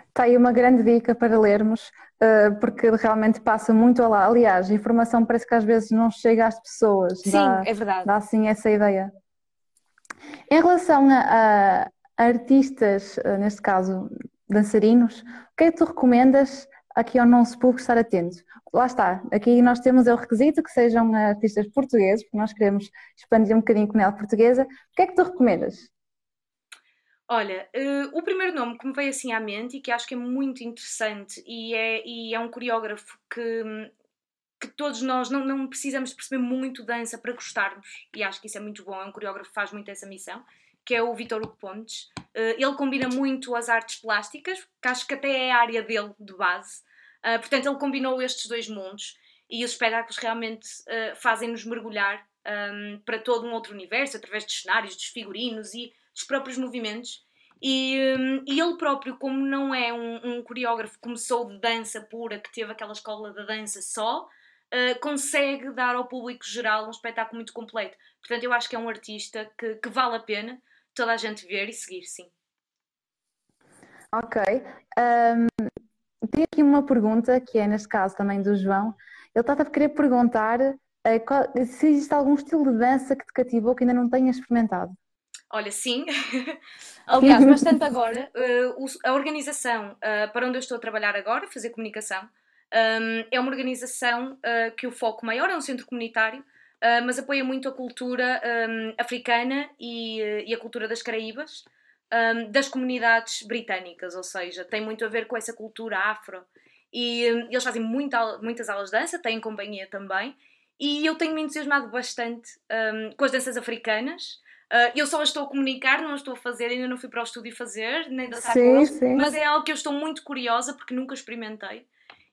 Está aí uma grande dica para lermos, eh, porque realmente passa muito lá. Aliás, a informação parece que às vezes não chega às pessoas. Sim, dá, é verdade. Dá assim essa ideia. Em relação a, a artistas, eh, neste caso dançarinos, o que é que tu recomendas aqui ao nosso público estar atento? Lá está, aqui nós temos o requisito que sejam artistas portugueses, porque nós queremos expandir um bocadinho a comunidade portuguesa. O que é que tu recomendas? Olha, uh, o primeiro nome que me veio assim à mente e que acho que é muito interessante e é, e é um coreógrafo que, que todos nós não, não precisamos perceber muito dança para gostarmos, e acho que isso é muito bom, é um coreógrafo que faz muito essa missão, que é o Vitor Hugo Pontes. Uh, ele combina muito as artes plásticas, que acho que até é a área dele de base, uh, portanto ele combinou estes dois mundos, e os espetáculos realmente uh, fazem-nos mergulhar um, para todo um outro universo, através de cenários, dos figurinos e dos próprios movimentos. E, um, e, ele próprio, como não é um, um, coreógrafo, começou de dança pura, que teve aquela escola da dança só, uh, consegue dar ao público geral um espetáculo muito completo. Portanto, eu acho que é um artista que, que vale a pena toda a gente ver e seguir, sim. Ok. Um, aqui uma pergunta, que é neste caso também do João. Ele está a querer perguntar uh, qual, se existe algum estilo de dança que te cativou que ainda não tenhas experimentado. Olha, sim. Aliás, bastante agora. Uh, a organização uh, para onde eu estou a trabalhar agora, fazer comunicação, um, é uma organização uh, que o foco maior é um centro comunitário, mas apoia muito a cultura um, africana e, e, a cultura das Caraíbas, um, das comunidades britânicas, ou seja, tem muito a ver com essa cultura afro. E eles fazem muita, muitas aulas de dança, têm companhia também, e eu tenho me entusiasmado bastante com as danças africanas. Uh, eu só as estou a comunicar, não as estou a fazer, ainda não fui para o estúdio fazer, nem dançar sim, com sim. mas é algo que eu estou muito curiosa porque nunca experimentei.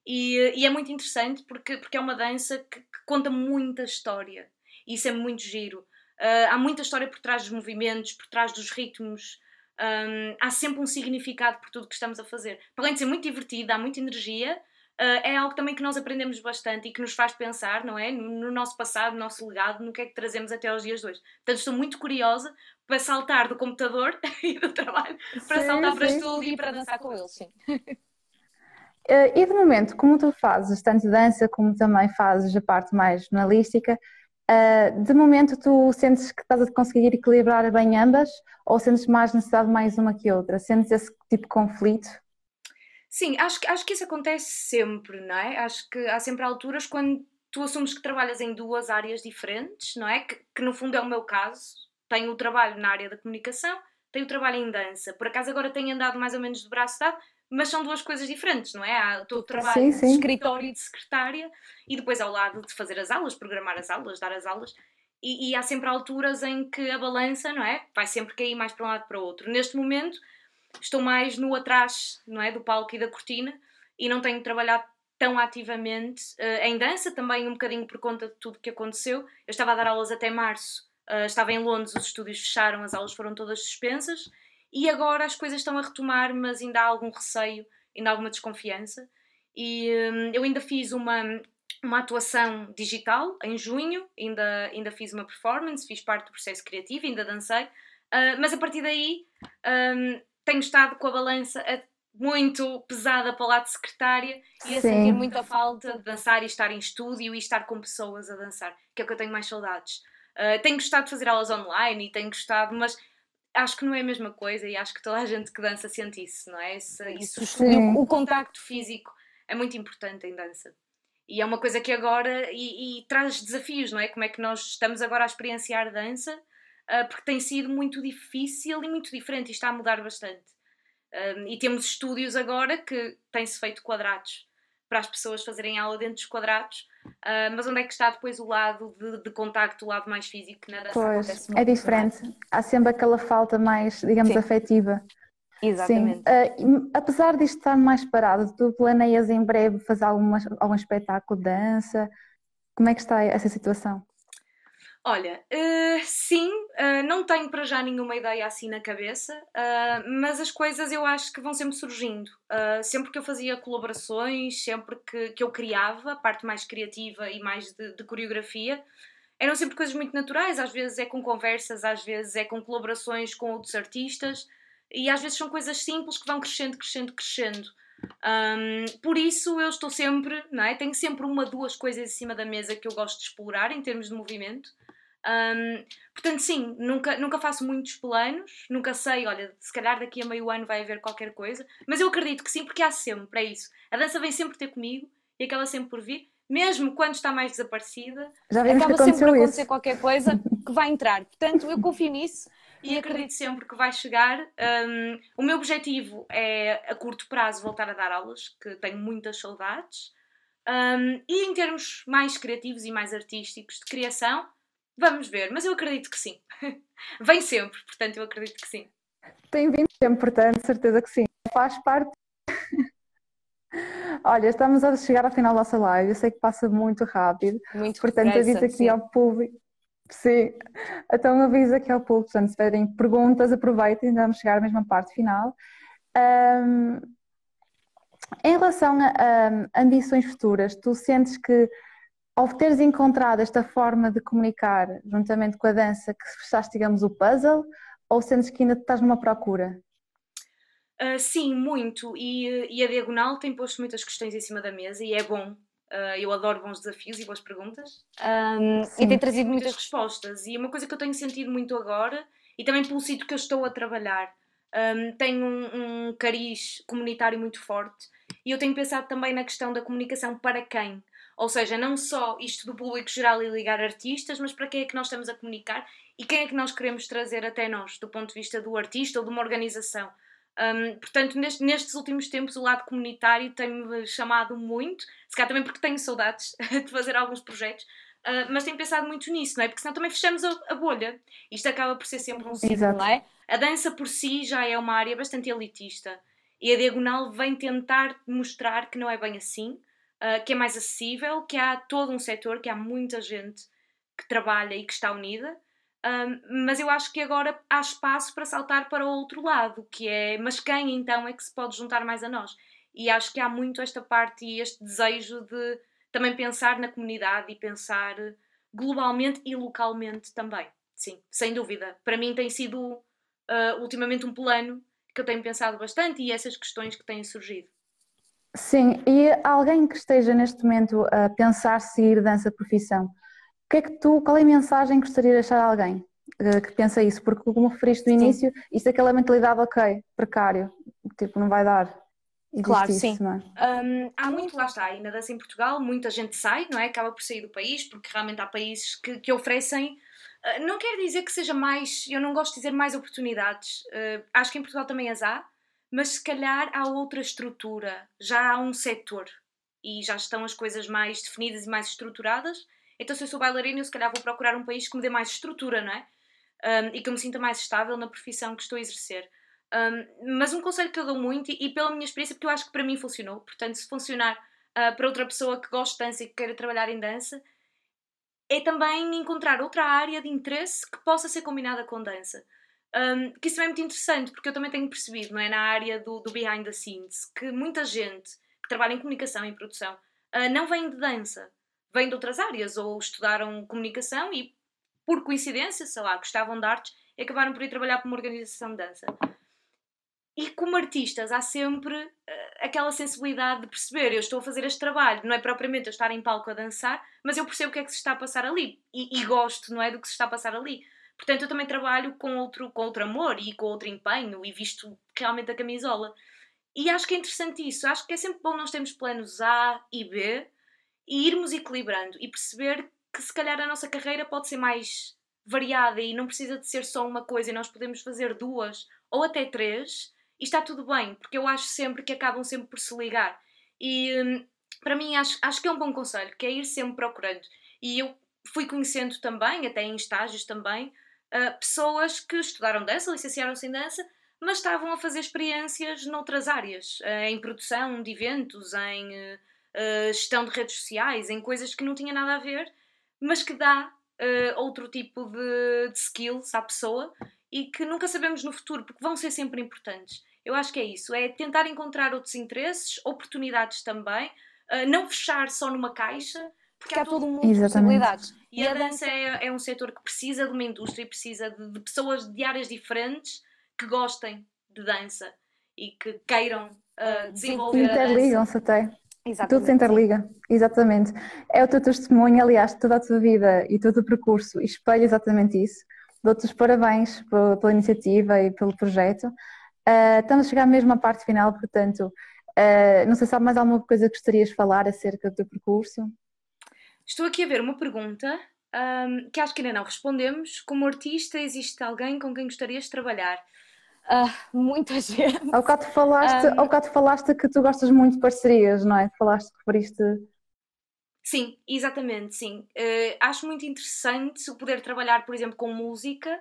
E, e, é muito interessante porque, porque é uma dança que, que conta muita história e isso é muito giro. Uh, há muita história por trás dos movimentos, por trás dos ritmos. Um, há sempre um significado por tudo que estamos a fazer. Para além de ser muito divertido, há muita energia, é algo também que nós aprendemos bastante e que nos faz pensar, não é? No, no nosso passado, no nosso legado, no que é que trazemos até aos dias de hoje. Portanto, estou muito curiosa para saltar do computador e do trabalho para sim, saltar sim. para estúdio e para dançar com eles, sim. Uh, e de momento, como tu fazes tanto dança como também fazes a parte mais jornalística, uh, de momento tu sentes que estás a conseguir equilibrar bem ambas ou sentes mais necessidade de mais uma que outra? Sentes esse tipo de conflito? Sim, acho, acho que isso acontece sempre, não é? Acho que há sempre alturas quando tu assumes que trabalhas em duas áreas diferentes, não é? Que, que no fundo é o meu caso. Tenho o trabalho na área da comunicação, tenho o trabalho em dança. Por acaso agora tenho andado mais ou menos de braço dado, mas são duas coisas diferentes, não é? Há todo o trabalho sim, sim. de escritório e de secretária e depois ao lado de fazer as aulas, programar as aulas, dar as aulas. E, e, há sempre alturas em que a balança, não é? Vai sempre cair mais para um lado para o outro. Neste momento estou mais no atrás, não é? Do palco e da cortina e não tenho trabalhado tão ativamente uh, em dança, também um bocadinho por conta de tudo que aconteceu. Eu estava a dar aulas até março, uh, estava em Londres, os estúdios fecharam, as aulas foram todas suspensas e agora as coisas estão a retomar, mas ainda há algum receio, ainda há alguma desconfiança. E hum, eu ainda fiz uma, uma atuação digital em junho, ainda, ainda fiz uma performance, fiz parte do processo criativo, ainda dancei, uh, mas a partir daí um, tenho estado com a balança a muito pesada para lá de secretária e a sentir muita falta de dançar e estar em estúdio e estar com pessoas a dançar, que é o que eu tenho mais saudades. Uh, tenho gostado de fazer aulas online e tenho gostado, mas acho que não é a mesma coisa e acho que toda a gente que dança sente isso, não é? Esse, isso, o, o contacto físico é muito importante em dança. E é uma coisa que agora e, e, traz desafios, não é? Como é que nós estamos agora a experienciar dança, uh, porque tem sido muito difícil e muito diferente e está a mudar bastante. Um, e temos estúdios agora que têm-se feito quadrados para as pessoas fazerem aula dentro dos quadrados, uh, mas onde é que está depois o lado de, de contacto, o lado mais físico que na dança pois, é diferente. Há sempre aquela falta mais, digamos, Sim. afetiva. Exatamente. Uh, apesar disto estar mais parado, tu planeias em breve fazer alguma, algum espetáculo de dança? Como é que está essa situação? Olha, uh, sim, uh, não tenho para já nenhuma ideia assim na cabeça, uh, mas as coisas eu acho que vão sempre surgindo. sempre que eu fazia colaborações, sempre que, que eu criava, a parte mais criativa e mais de, de, coreografia, eram sempre coisas muito naturais. Às vezes é com conversas, às vezes é com colaborações com outros artistas, e às vezes são coisas simples que vão crescendo, crescendo, crescendo. Um, por isso eu estou sempre, não é? Tenho sempre uma, duas coisas em cima da mesa que eu gosto de explorar em termos de movimento. Um, portanto, sim, nunca, nunca faço muitos planos, nunca sei, olha, se calhar daqui a meio ano vai haver qualquer coisa, mas eu acredito que sim, porque há sempre, é isso. A dança vem sempre ter comigo e acaba sempre por vir, mesmo quando está mais desaparecida, Já acaba sempre por acontecer qualquer coisa que vai entrar. Portanto, eu confio nisso e acredito sempre que vai chegar. Um, o meu objetivo é a curto prazo voltar a dar aulas, que tenho muitas saudades. Um, e em termos mais criativos e mais artísticos de criação, vamos ver, mas eu acredito que sim. Vem sempre, portanto eu acredito que sim. Tem vindo sempre, portanto, certeza que sim. Faz parte. Olha, estamos a chegar ao final da nossa live. Eu sei que passa muito rápido. Muito Portanto, aviso aqui sim. ao público Sim, então aviso aqui ao público, portanto, se tiverem perguntas, aproveitem, vamos chegar à mesma parte final. Um, em relação a, a, ambições futuras, tu sentes que ao teres encontrado esta forma de comunicar juntamente com a dança, que fechaste, digamos, o puzzle, ou sentes que ainda estás numa procura? Uh, sim, muito. E, e, a Diagonal tem posto muitas questões em cima da mesa e é bom Uh, eu adoro bons desafios e boas perguntas. Um, e tem trazido muitas respostas. E uma coisa que eu tenho sentido muito agora, e também pelo sítio que eu estou a trabalhar, um, tenho um, um cariz comunitário muito forte. E eu tenho pensado também na questão da comunicação para quem. Ou seja, não só isto do público geral e ligar artistas, mas para quem é que nós estamos a comunicar e quem é que nós queremos trazer até nós, do ponto de vista do artista ou de uma organização. Um, portanto, neste, nestes últimos tempos, o lado comunitário tem-me chamado muito, se calhar também porque tenho saudades de fazer alguns projetos, uh, mas tenho pensado muito nisso, não é? Porque senão também fechamos a, a bolha. Isto acaba por ser sempre um ciclo, não é? A dança por si já é uma área bastante elitista e a Diagonal vem tentar mostrar que não é bem assim, uh, que é mais acessível, que há todo um setor, que há muita gente que trabalha e que está unida um, mas eu acho que agora há espaço para saltar para o outro lado, que é, mas quem então é que se pode juntar mais a nós? E acho que há muito esta parte e este desejo de também pensar na comunidade e pensar globalmente e localmente também. Sim, sem dúvida. Para mim tem sido uh, ultimamente um plano que eu tenho pensado bastante e essas questões que têm surgido. Sim, e alguém que esteja neste momento a pensar seguir dança profissão, que é que tu, qual é a mensagem que gostaria de deixar a alguém uh, que pensa isso? Porque como referiste no início, Sim. isso é aquela mentalidade, ok, precário, tipo, não vai dar. Existe claro, isso, sim. É? Um, há muito, lá está, na dança em Portugal, muita gente sai, não é? Acaba por sair do país, porque realmente há países que, que oferecem. Uh, não quer dizer que seja mais, eu não gosto de dizer mais oportunidades. Uh, acho que em Portugal também as há, mas se calhar há outra estrutura, já há um setor e já estão as coisas mais definidas e mais estruturadas então, se eu sou bailarina, eu se calhar vou procurar um país que me dê mais estrutura, não é? Um, e que eu me sinta mais estável na profissão que estou a exercer. Um, mas um conselho que eu dou muito, e, e, pela minha experiência, porque eu acho que para mim funcionou, portanto, se funcionar uh, para outra pessoa que goste de dança e que queira trabalhar em dança, é também encontrar outra área de interesse que possa ser combinada com dança. Um, que isso é muito interessante, porque eu também tenho percebido, não é? Na área do, do behind the scenes, que muita gente que trabalha em comunicação e produção uh, não vem de dança vêm de outras áreas ou estudaram comunicação e, por coincidência, sei lá, gostavam de artes e acabaram por ir trabalhar para uma organização de dança. e como artistas há sempre uh, aquela sensibilidade de perceber, eu estou a fazer este trabalho, não é propriamente eu estar em palco a dançar, mas eu percebo o que é que se está a passar ali e, e gosto, não é, do que se está a passar ali. Portanto, eu também trabalho com outro, com outro amor e com outro empenho e visto realmente a camisola. E acho que é interessante isso. Acho que é sempre bom nós termos planos A e B e irmos equilibrando e perceber que se calhar a nossa carreira pode ser mais variada e não precisa de ser só uma coisa e nós podemos fazer duas ou até três e está tudo bem, porque eu acho sempre que acabam sempre por se ligar. E hum, para mim acho, acho que é um bom conselho, que é ir sempre procurando. E eu fui conhecendo também, até em estágios também, uh, pessoas que estudaram dança, licenciaram-se em dança, mas estavam a fazer experiências noutras áreas, uh, em produção de eventos, em uh, gestão de redes sociais, em coisas que não tinham nada a ver, mas que dá outro tipo de, de skills à pessoa e que nunca sabemos no futuro, porque vão ser sempre importantes. Eu acho que é isso, é tentar encontrar outros interesses, oportunidades também, não fechar só numa caixa, porque há todo um mundo de possibilidades. E a dança é, é um setor que precisa de uma indústria e precisa de, de, pessoas de áreas diferentes que gostem de dança e que queiram uh, desenvolver Interligam-se até. Exatamente. Tudo se interliga, exatamente. É o teu testemunho, aliás, toda a tua vida e todo o percurso espelha exatamente isso. Dou-te os parabéns pela, pela, iniciativa e pelo projeto. Uh, estamos a chegar mesmo à parte final, portanto, uh, não sei se há mais alguma coisa que gostarias de falar acerca do teu percurso. Estou aqui a ver uma pergunta um, que acho que ainda não respondemos. Como artista, existe alguém com quem gostarias de trabalhar? Uh, muita gente. Ao bocado, falaste, um, ao bocado falaste que tu gostas muito de parcerias, não é? Falaste, referiste. Sim, exatamente, sim. Uh, acho muito interessante o poder trabalhar, por exemplo, com música,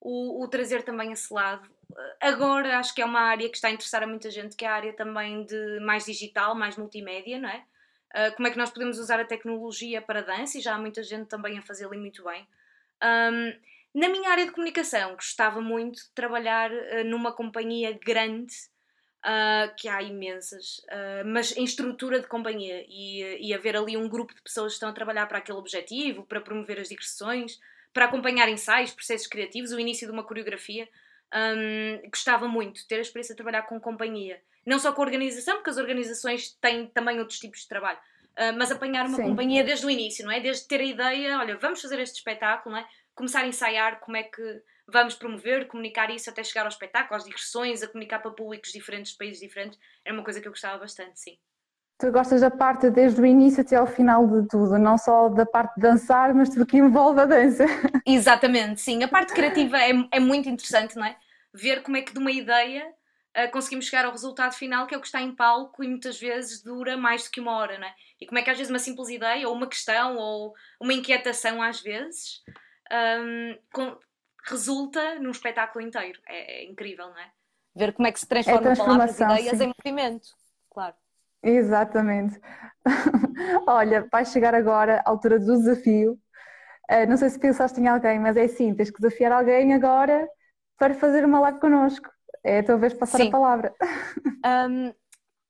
o, o, trazer também esse lado. Uh, agora acho que é uma área que está a interessar a muita gente, que é a área também de mais digital, mais multimédia, não é? Uh, como é que nós podemos usar a tecnologia para dança e já há muita gente também a fazê-lo muito bem. Um, na minha área de comunicação, gostava muito de trabalhar uh, numa companhia grande, uh, que há imensas, mas em estrutura de companhia e, e haver ali um grupo de pessoas que estão a trabalhar para aquele objetivo, para promover as digressões, para acompanhar ensaios, processos criativos, o início de uma coreografia. Um, gostava muito de ter a experiência de trabalhar com companhia. Não só com a organização, porque as organizações têm também outros tipos de trabalho. Uh, mas apanhar uma Sim. companhia desde o início, não é? Desde ter a ideia, olha, vamos fazer este espetáculo, não é? Começar a ensaiar como é que vamos promover, comunicar isso até chegar ao espetáculo, às digressões, a comunicar para públicos diferentes, países diferentes. Era uma coisa que eu gostava bastante, sim. Tu gostas da parte desde o início até ao final de tudo, não só da parte de dançar, mas tudo que envolve a dança. Exatamente, sim. A parte criativa é, é muito interessante, não é? Ver como é que de uma ideia uh, conseguimos chegar ao resultado final, que é o que está em palco e muitas vezes dura mais do que uma hora, não é? E como é que às vezes uma simples ideia, ou uma questão, ou uma inquietação às vezes, um, com, resulta num espetáculo inteiro. É, é, incrível, não é? Ver como é que se transforma é palavras e ideias sim. em movimento, claro. Exatamente. Olha, vai chegar agora a altura do desafio. Uh, não sei se pensaste em alguém, mas é assim, tens que desafiar alguém agora para fazer uma live connosco. É a tua vez de passar Sim. a palavra. Um,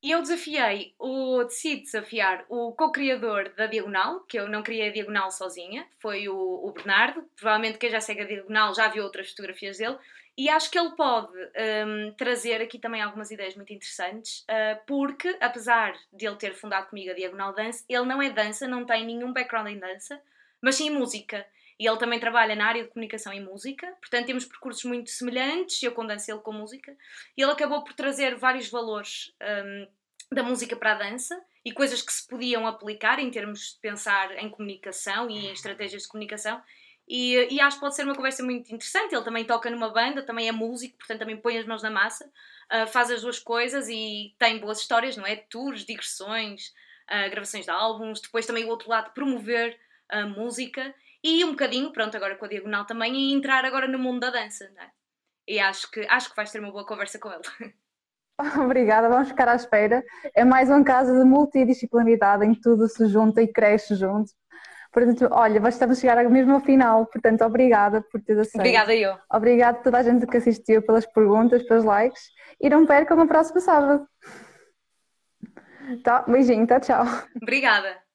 eu desafiei, o, decidi desafiar o co-criador da Diagonal, que eu não criei a Diagonal sozinha, foi o, o, Bernardo. Provavelmente quem já segue a Diagonal já viu outras fotografias dele. E acho que ele pode um, trazer aqui também algumas ideias muito interessantes, uh, porque apesar de ele ter fundado comigo a Diagonal Dance, ele não é dança, não tem nenhum background em dança, mas sim música e ele também trabalha na área de comunicação e música, portanto temos percursos muito semelhantes, eu condenso ele com música, e ele acabou por trazer vários valores um, da música para a dança e coisas que se podiam aplicar em termos de pensar em comunicação e em estratégias de comunicação. E, e acho que pode ser uma conversa muito interessante. Ele também toca numa banda, também é músico, portanto também põe as mãos na massa, uh, faz as duas coisas e tem boas histórias, não é? Tours, digressões, uh, gravações de álbuns, depois também o outro lado, promover a música e um bocadinho, pronto, agora com a Diagonal também, e entrar agora no mundo da dança, não é? E acho que, acho que vais ter uma boa conversa com ele. Obrigada, vamos ficar à espera. É mais um caso de multidisciplinaridade em que tudo se junta e cresce junto. Portanto, olha, estamos a chegar mesmo ao final, portanto, obrigada por teres aceito. Obrigada eu. Obrigada a toda a gente que assistiu pelas perguntas, pelos likes e não percam o próximo sábado. Tá, beijinho, tá, tchau. Obrigada.